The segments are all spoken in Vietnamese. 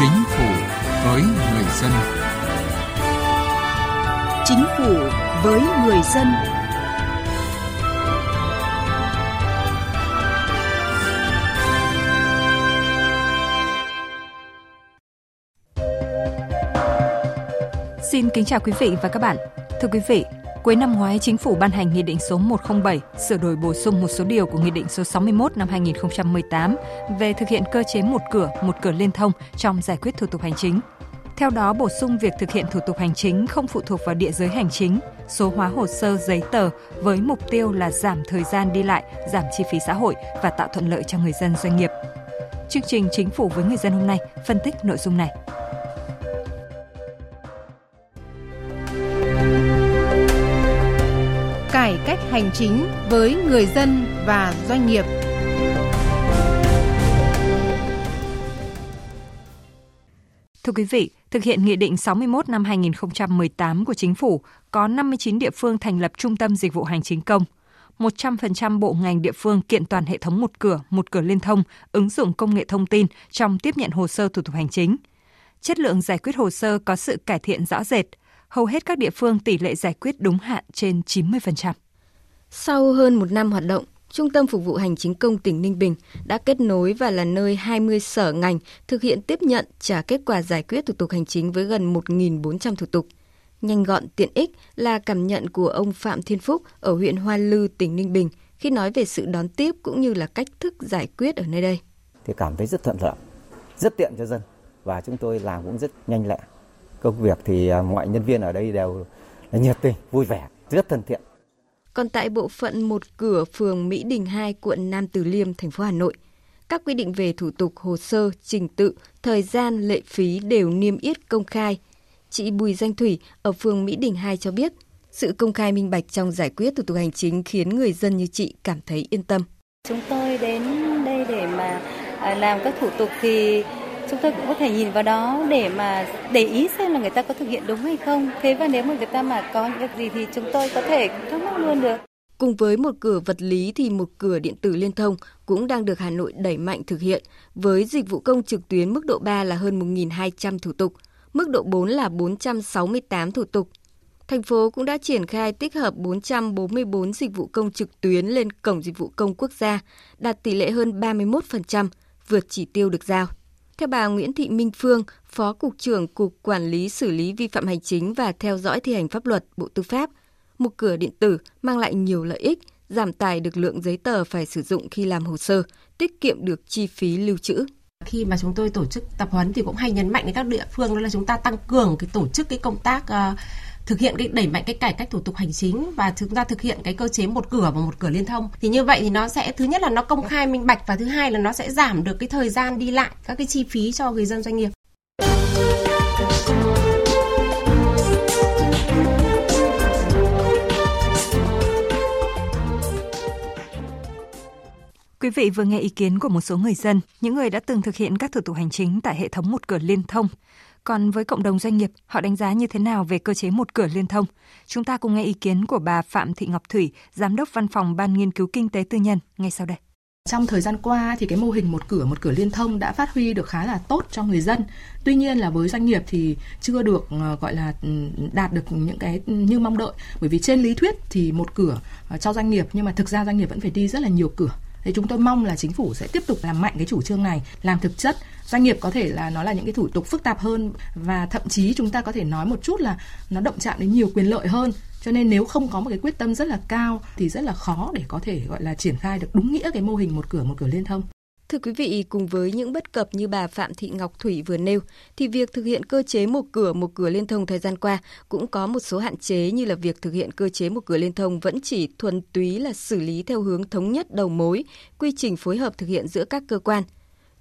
Chính phủ với người dân. Chính phủ với người dân. Xin kính chào quý vị và các bạn. Thưa quý vị, Cuối năm ngoái, Chính phủ ban hành Nghị định số 107 sửa đổi bổ sung một số điều của Nghị định số 61 năm 2018 về thực hiện cơ chế một cửa, một cửa liên thông trong giải quyết thủ tục hành chính. Theo đó, bổ sung việc thực hiện thủ tục hành chính không phụ thuộc vào địa giới hành chính, số hóa hồ sơ giấy tờ với mục tiêu là giảm thời gian đi lại, giảm chi phí xã hội và tạo thuận lợi cho người dân doanh nghiệp. Chương trình Chính phủ với người dân hôm nay phân tích nội dung này. Hành chính với người dân và doanh nghiệp. Thưa quý vị, thực hiện Nghị định 61 năm 2018 của Chính phủ, có 59 địa phương thành lập Trung tâm Dịch vụ Hành chính công. 100% bộ ngành địa phương kiện toàn hệ thống một cửa, một cửa liên thông, ứng dụng công nghệ thông tin trong tiếp nhận hồ sơ thủ tục hành chính. Chất lượng giải quyết hồ sơ có sự cải thiện rõ rệt, hầu hết các địa phương tỷ lệ giải quyết đúng hạn trên 90%. Sau hơn một năm hoạt động, Trung tâm Phục vụ Hành chính công tỉnh Ninh Bình đã kết nối và là nơi 20 sở ngành thực hiện tiếp nhận trả kết quả giải quyết thủ tục hành chính với gần 1.400 thủ tục. Nhanh gọn tiện ích là cảm nhận của ông Phạm Thiên Phúc ở huyện Hoa Lư, tỉnh Ninh Bình khi nói về sự đón tiếp cũng như là cách thức giải quyết ở nơi đây. Thì cảm thấy rất thuận lợi, rất tiện cho dân và chúng tôi làm cũng rất nhanh lẹ. Công việc thì à, mọi nhân viên ở đây đều nhiệt tình, vui vẻ, rất thân thiện. Còn tại bộ phận một cửa phường Mỹ Đình 2, quận Nam Từ Liêm, thành phố Hà Nội, các quy định về thủ tục hồ sơ, trình tự, thời gian, lệ phí đều niêm yết công khai. Chị Bùi Danh Thủy ở phường Mỹ Đình 2 cho biết, sự công khai minh bạch trong giải quyết thủ tục hành chính khiến người dân như chị cảm thấy yên tâm. Chúng tôi đến đây để mà à, làm các thủ tục thì chúng tôi cũng có thể nhìn vào đó để mà để ý xem là người ta có thực hiện đúng hay không. Thế và nếu mà người ta mà có những việc gì thì chúng tôi có thể thắc mắc luôn được. Cùng với một cửa vật lý thì một cửa điện tử liên thông cũng đang được Hà Nội đẩy mạnh thực hiện với dịch vụ công trực tuyến mức độ 3 là hơn 1.200 thủ tục, mức độ 4 là 468 thủ tục. Thành phố cũng đã triển khai tích hợp 444 dịch vụ công trực tuyến lên Cổng Dịch vụ Công Quốc gia, đạt tỷ lệ hơn 31%, vượt chỉ tiêu được giao. Theo bà Nguyễn Thị Minh Phương, Phó Cục trưởng Cục Quản lý xử lý vi phạm hành chính và theo dõi thi hành pháp luật Bộ Tư pháp, một cửa điện tử mang lại nhiều lợi ích, giảm tài được lượng giấy tờ phải sử dụng khi làm hồ sơ, tiết kiệm được chi phí lưu trữ. Khi mà chúng tôi tổ chức tập huấn thì cũng hay nhấn mạnh đến các địa phương đó là chúng ta tăng cường cái tổ chức cái công tác uh, thực hiện cái đẩy mạnh cái cải cách thủ tục hành chính và chúng ta thực hiện cái cơ chế một cửa và một cửa liên thông thì như vậy thì nó sẽ thứ nhất là nó công khai minh bạch và thứ hai là nó sẽ giảm được cái thời gian đi lại các cái chi phí cho người dân doanh nghiệp Quý vị vừa nghe ý kiến của một số người dân, những người đã từng thực hiện các thủ tục hành chính tại hệ thống một cửa liên thông. Còn với cộng đồng doanh nghiệp, họ đánh giá như thế nào về cơ chế một cửa liên thông? Chúng ta cùng nghe ý kiến của bà Phạm Thị Ngọc Thủy, Giám đốc Văn phòng Ban Nghiên cứu Kinh tế Tư nhân ngay sau đây. Trong thời gian qua thì cái mô hình một cửa một cửa liên thông đã phát huy được khá là tốt cho người dân. Tuy nhiên là với doanh nghiệp thì chưa được ờ, gọi là ừ, đạt được những cái như mong đợi. Bởi vì trên lý thuyết thì một cửa ờ, cho doanh nghiệp nhưng mà thực ra doanh nghiệp vẫn phải đi rất là nhiều cửa. Thì chúng tôi mong là chính phủ sẽ tiếp tục làm mạnh cái chủ trương này, làm thực chất. Doanh nghiệp có thể là nó là những cái thủ tục phức tạp hơn và thậm chí chúng ta có thể nói một chút là nó động chạm đến nhiều quyền lợi hơn. Cho nên nếu không có một cái quyết tâm rất là cao thì rất là khó để có thể gọi là triển khai được đúng nghĩa cái mô hình một cửa một cửa liên thông. Thưa quý vị, cùng với những bất cập như bà Phạm Thị Ngọc Thủy vừa nêu, thì việc thực hiện cơ chế một cửa một cửa liên thông thời gian qua cũng có một số hạn chế như là việc thực hiện cơ chế một cửa liên thông vẫn chỉ thuần túy là xử lý theo hướng thống nhất đầu mối, quy trình phối hợp thực hiện giữa các cơ quan –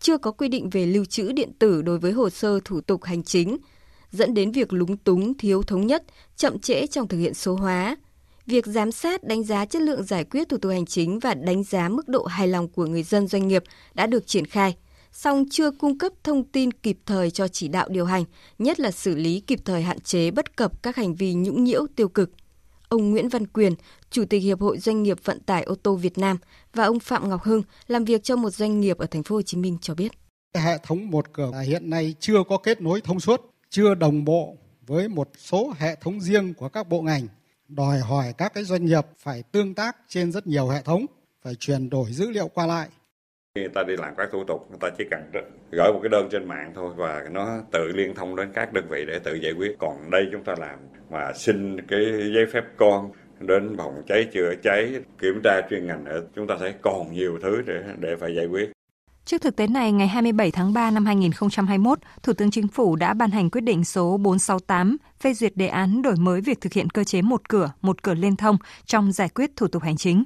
chưa có quy định về lưu trữ điện tử đối với hồ sơ thủ tục hành chính, dẫn đến việc lúng túng thiếu thống nhất, chậm trễ trong thực hiện số hóa. Việc giám sát, đánh giá chất lượng giải quyết thủ tục hành chính và đánh giá mức độ hài lòng của người dân doanh nghiệp đã được triển khai, song chưa cung cấp thông tin kịp thời cho chỉ đạo điều hành, nhất là xử lý kịp thời hạn chế bất cập các hành vi nhũng nhiễu tiêu cực. Ông Nguyễn Văn Quyền, Chủ tịch Hiệp hội Doanh nghiệp Vận tải ô tô Việt Nam và ông Phạm Ngọc Hưng làm việc cho một doanh nghiệp ở thành phố Hồ Chí Minh cho biết. Hệ thống một cửa hiện nay chưa có kết nối thông suốt, chưa đồng bộ với một số hệ thống riêng của các bộ ngành, đòi hỏi các cái doanh nghiệp phải tương tác trên rất nhiều hệ thống, phải chuyển đổi dữ liệu qua lại. Khi người ta đi làm các thủ tục, người ta chỉ cần gửi một cái đơn trên mạng thôi và nó tự liên thông đến các đơn vị để tự giải quyết. Còn đây chúng ta làm mà xin cái giấy phép con đến phòng cháy chữa cháy kiểm tra chuyên ngành nữa chúng ta thấy còn nhiều thứ để để phải giải quyết Trước thực tế này, ngày 27 tháng 3 năm 2021, Thủ tướng Chính phủ đã ban hành quyết định số 468 phê duyệt đề án đổi mới việc thực hiện cơ chế một cửa, một cửa liên thông trong giải quyết thủ tục hành chính.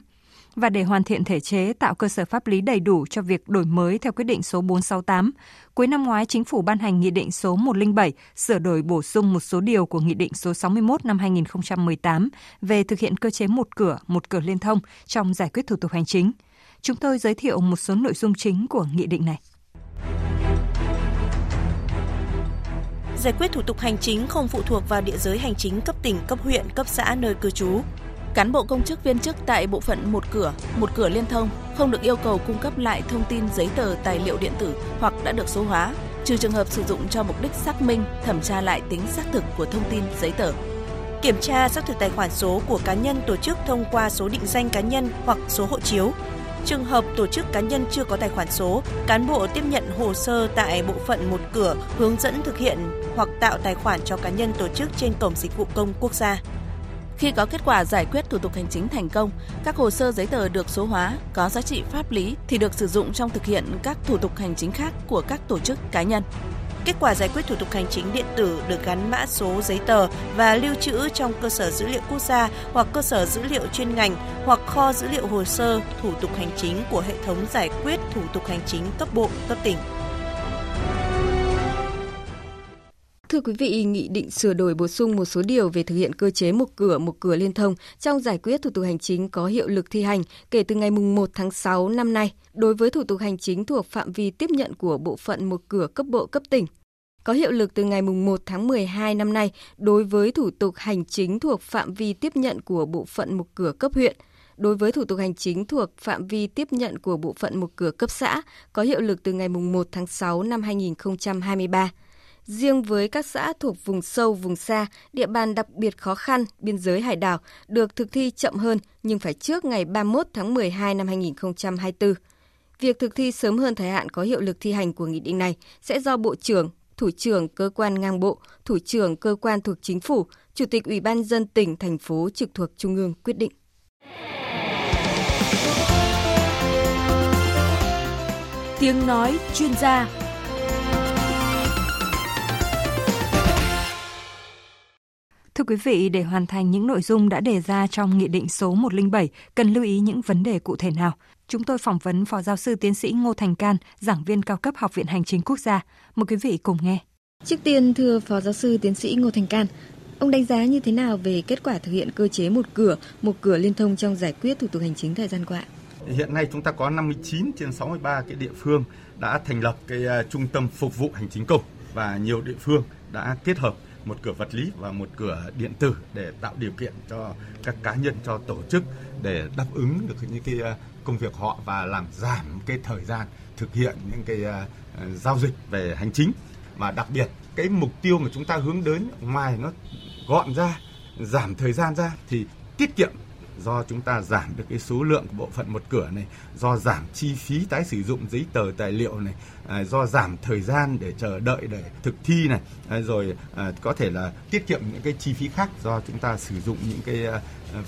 Và để hoàn thiện thể chế tạo cơ sở pháp lý đầy đủ cho việc đổi mới theo quyết định số 468, cuối năm ngoái Chính phủ ban hành Nghị định số 107 sửa đổi bổ sung một số điều của Nghị định số 61 năm 2018 về thực hiện cơ chế một cửa, một cửa liên thông trong giải quyết thủ tục hành chính – Chúng tôi giới thiệu một số nội dung chính của nghị định này. Giải quyết thủ tục hành chính không phụ thuộc vào địa giới hành chính cấp tỉnh, cấp huyện, cấp xã nơi cư trú. Cán bộ công chức viên chức tại bộ phận một cửa, một cửa liên thông không được yêu cầu cung cấp lại thông tin giấy tờ tài liệu điện tử hoặc đã được số hóa, trừ trường hợp sử dụng cho mục đích xác minh, thẩm tra lại tính xác thực của thông tin giấy tờ. Kiểm tra xác thực tài khoản số của cá nhân tổ chức thông qua số định danh cá nhân hoặc số hộ chiếu, Trường hợp tổ chức cá nhân chưa có tài khoản số, cán bộ tiếp nhận hồ sơ tại bộ phận một cửa hướng dẫn thực hiện hoặc tạo tài khoản cho cá nhân tổ chức trên cổng dịch vụ công quốc gia. Khi có kết quả giải quyết thủ tục hành chính thành công, các hồ sơ giấy tờ được số hóa, có giá trị pháp lý thì được sử dụng trong thực hiện các thủ tục hành chính khác của các tổ chức cá nhân. Kết quả giải quyết thủ tục hành chính điện tử được gắn mã số giấy tờ và lưu trữ trong cơ sở dữ liệu quốc gia hoặc cơ sở dữ liệu chuyên ngành hoặc kho dữ liệu hồ sơ thủ tục hành chính của hệ thống giải quyết thủ tục hành chính cấp bộ, cấp tỉnh. Thưa quý vị, nghị định sửa đổi bổ sung một số điều về thực hiện cơ chế một cửa một cửa liên thông trong giải quyết thủ tục hành chính có hiệu lực thi hành kể từ ngày 1 tháng 6 năm nay đối với thủ tục hành chính thuộc phạm vi tiếp nhận của bộ phận một cửa cấp bộ cấp tỉnh. Có hiệu lực từ ngày 1 tháng 12 năm nay đối với thủ tục hành chính thuộc phạm vi tiếp nhận của bộ phận một cửa cấp huyện đối với thủ tục hành chính thuộc phạm vi tiếp nhận của bộ phận một cửa cấp xã có hiệu lực từ ngày 1 tháng 6 năm 2023. Riêng với các xã thuộc vùng sâu, vùng xa, địa bàn đặc biệt khó khăn, biên giới hải đảo được thực thi chậm hơn nhưng phải trước ngày 31 tháng 12 năm 2024. Việc thực thi sớm hơn thời hạn có hiệu lực thi hành của nghị định này sẽ do Bộ trưởng, Thủ trưởng cơ quan ngang bộ, Thủ trưởng cơ quan thuộc chính phủ, Chủ tịch Ủy ban dân tỉnh, thành phố trực thuộc Trung ương quyết định. Tiếng nói chuyên gia Thưa quý vị, để hoàn thành những nội dung đã đề ra trong Nghị định số 107, cần lưu ý những vấn đề cụ thể nào? Chúng tôi phỏng vấn Phó Giáo sư Tiến sĩ Ngô Thành Can, giảng viên cao cấp Học viện Hành chính Quốc gia. Mời quý vị cùng nghe. Trước tiên, thưa Phó Giáo sư Tiến sĩ Ngô Thành Can, ông đánh giá như thế nào về kết quả thực hiện cơ chế một cửa, một cửa liên thông trong giải quyết thủ tục hành chính thời gian qua? Hiện nay chúng ta có 59 trên 63 cái địa phương đã thành lập cái uh, trung tâm phục vụ hành chính công và nhiều địa phương đã kết hợp một cửa vật lý và một cửa điện tử để tạo điều kiện cho các cá nhân, cho tổ chức để đáp ứng được những cái ờ, công việc họ và làm giảm cái thời gian thực hiện những cái ờ, giao dịch về hành chính. Mà đặc biệt, cái mục tiêu mà chúng ta hướng đến, ngoài nó gọn ra, giảm thời gian ra thì tiết kiệm do chúng ta giảm được cái số lượng của bộ phận một cửa này, do giảm chi phí tái sử dụng giấy tờ tài liệu này, à, do giảm thời gian để chờ đợi để thực thi này, à, rồi à, có thể là tiết kiệm những cái chi phí khác do chúng ta sử dụng những cái à,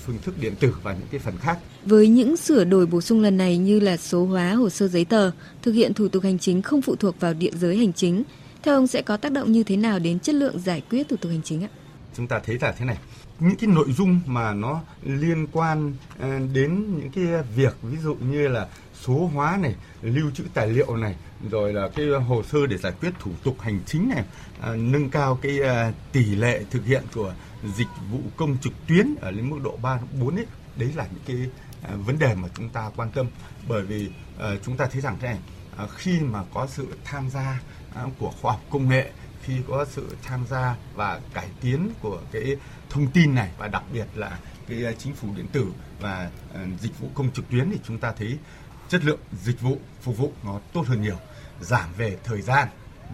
phương thức điện tử và những cái phần khác. Với những sửa đổi bổ sung lần này như là số hóa hồ sơ giấy tờ, thực hiện thủ tục hành chính không phụ thuộc vào địa giới hành chính, theo ông sẽ có tác động như thế nào đến chất lượng giải quyết thủ tục hành chính ạ? Chúng ta thấy là thế này, những cái nội dung mà nó liên quan ờ, đến những cái việc ví dụ như là số hóa này, lưu trữ tài liệu này, rồi là cái hồ sơ để giải quyết thủ tục hành chính này, à, nâng cao cái à, tỷ lệ thực hiện của dịch vụ công trực tuyến ở lên mức độ 3 4 ấy, đấy là những cái à, vấn đề mà chúng ta quan tâm. Bởi vì à, chúng ta thấy rằng thế này, à, khi mà có sự tham gia à, của khoa học công nghệ khi có sự tham gia và cải tiến của cái thông tin này và đặc biệt là cái ờ, chính phủ điện tử và ờ, dịch vụ công trực tuyến thì chúng ta thấy chất lượng dịch vụ phục vụ nó tốt hơn nhiều, giảm về thời gian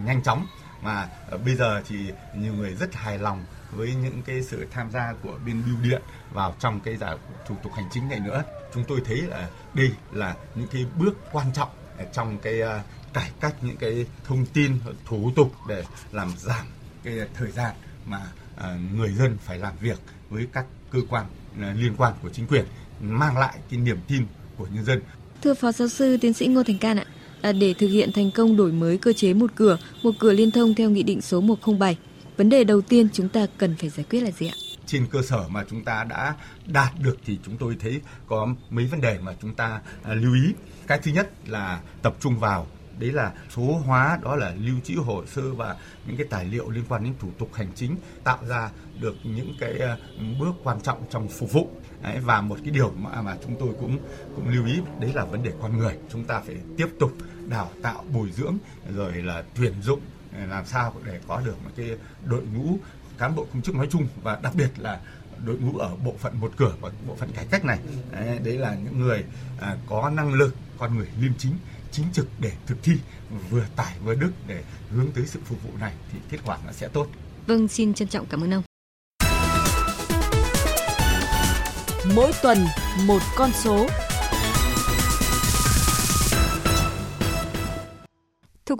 nhanh chóng mà ờ, bây giờ thì nhiều người rất hài lòng với những cái sự tham gia của bên bưu điện vào trong cái giải thủ tục hành chính này nữa. Chúng tôi thấy là đây là những cái bước quan trọng trong cái ờ, cải cách những cái thông tin thủ tục để làm giảm cái thời gian mà ờ, người dân phải làm việc với các cơ quan ờ, liên quan của chính quyền mang lại cái niềm tin của nhân dân. Thưa Phó Giáo sư Tiến sĩ Ngô Thành Can ạ, à, để thực hiện thành công đổi mới cơ chế một cửa, một cửa liên thông theo Nghị định số 107, vấn đề đầu tiên chúng ta cần phải giải quyết là gì ạ? Trên cơ sở mà chúng ta đã đạt được thì chúng tôi thấy có mấy vấn đề mà chúng ta à, lưu ý. Cái thứ nhất là tập trung vào đấy là số hóa đó là lưu trữ hồ sơ và những cái tài liệu liên quan đến thủ tục hành chính tạo ra được những cái à, bước quan trọng trong phục vụ đấy, và một cái điều mà mà chúng tôi cũng cũng lưu ý đấy là vấn đề con người chúng ta phải tiếp tục đào tạo bồi dưỡng rồi là tuyển dụng à, làm sao để có được một cái đội ngũ cán bộ công chức nói chung và đặc biệt là đội ngũ ở bộ phận một cửa và bộ phận cải cách này đấy, đấy là những người à, có năng lực con người liêm chính chính trực để thực thi vừa tải vừa đức để hướng tới sự phục vụ này thì kết quả nó sẽ tốt. Vâng, xin trân trọng cảm ơn ông. Mỗi tuần một con số.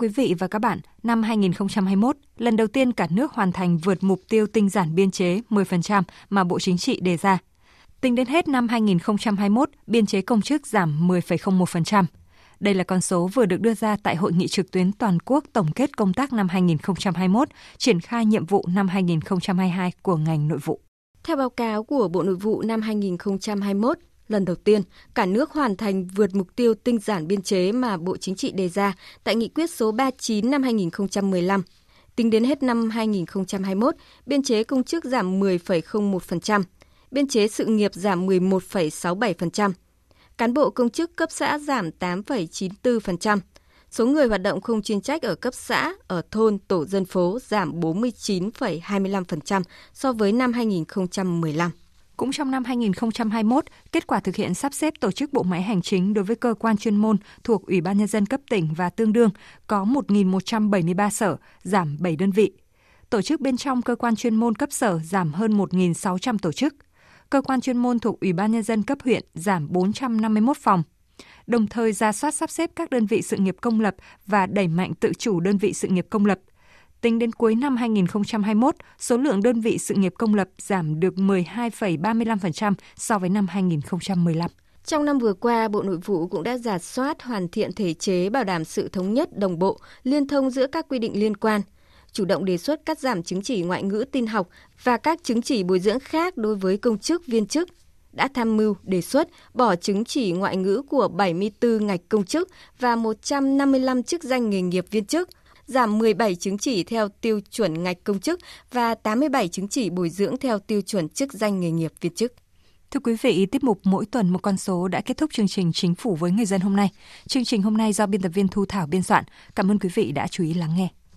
Quý vị và các bạn, năm 2021, lần đầu tiên cả nước hoàn thành vượt mục tiêu tinh giản biên chế 10% mà Bộ Chính trị đề ra. Tính đến hết năm 2021, biên chế công chức giảm 10,01%. Đây là con số vừa được đưa ra tại Hội nghị trực tuyến toàn quốc tổng kết công tác năm 2021, triển khai nhiệm vụ năm 2022 của ngành nội vụ. Theo báo cáo của Bộ Nội vụ năm 2021, lần đầu tiên cả nước hoàn thành vượt mục tiêu tinh giản biên chế mà Bộ Chính trị đề ra tại nghị quyết số 39 năm 2015. Tính đến hết năm 2021, biên chế công chức giảm 10,01%, biên chế sự nghiệp giảm 11,67%, cán bộ công chức cấp xã giảm 8,94%, số người hoạt động không chuyên trách ở cấp xã, ở thôn, tổ dân phố giảm 49,25% so với năm 2015. Cũng trong năm 2021, kết quả thực hiện sắp xếp tổ chức bộ máy hành chính đối với cơ quan chuyên môn thuộc Ủy ban Nhân dân cấp tỉnh và tương đương có 1.173 sở, giảm 7 đơn vị. Tổ chức bên trong cơ quan chuyên môn cấp sở giảm hơn 1.600 tổ chức. Cơ quan chuyên môn thuộc Ủy ban Nhân dân cấp huyện giảm 451 phòng. Đồng thời ra soát sắp xếp các đơn vị sự nghiệp công lập và đẩy mạnh tự chủ đơn vị sự nghiệp công lập, Tính đến cuối năm 2021, số lượng đơn vị sự nghiệp công lập giảm được 12,35% so với năm 2015. Trong năm vừa qua, Bộ Nội vụ cũng đã giả soát hoàn thiện thể chế bảo đảm sự thống nhất, đồng bộ, liên thông giữa các quy định liên quan, chủ động đề xuất cắt giảm chứng chỉ ngoại ngữ tin học và các chứng chỉ bồi dưỡng khác đối với công chức viên chức, đã tham mưu đề xuất bỏ chứng chỉ ngoại ngữ của 74 ngạch công chức và 155 chức danh nghề nghiệp viên chức – giảm 17 chứng chỉ theo tiêu chuẩn ngạch công chức và 87 chứng chỉ bồi dưỡng theo tiêu chuẩn chức danh nghề nghiệp viên chức. Thưa quý vị, tiết mục mỗi tuần một con số đã kết thúc chương trình Chính phủ với người dân hôm nay. Chương trình hôm nay do biên tập viên Thu Thảo biên soạn. Cảm ơn quý vị đã chú ý lắng nghe.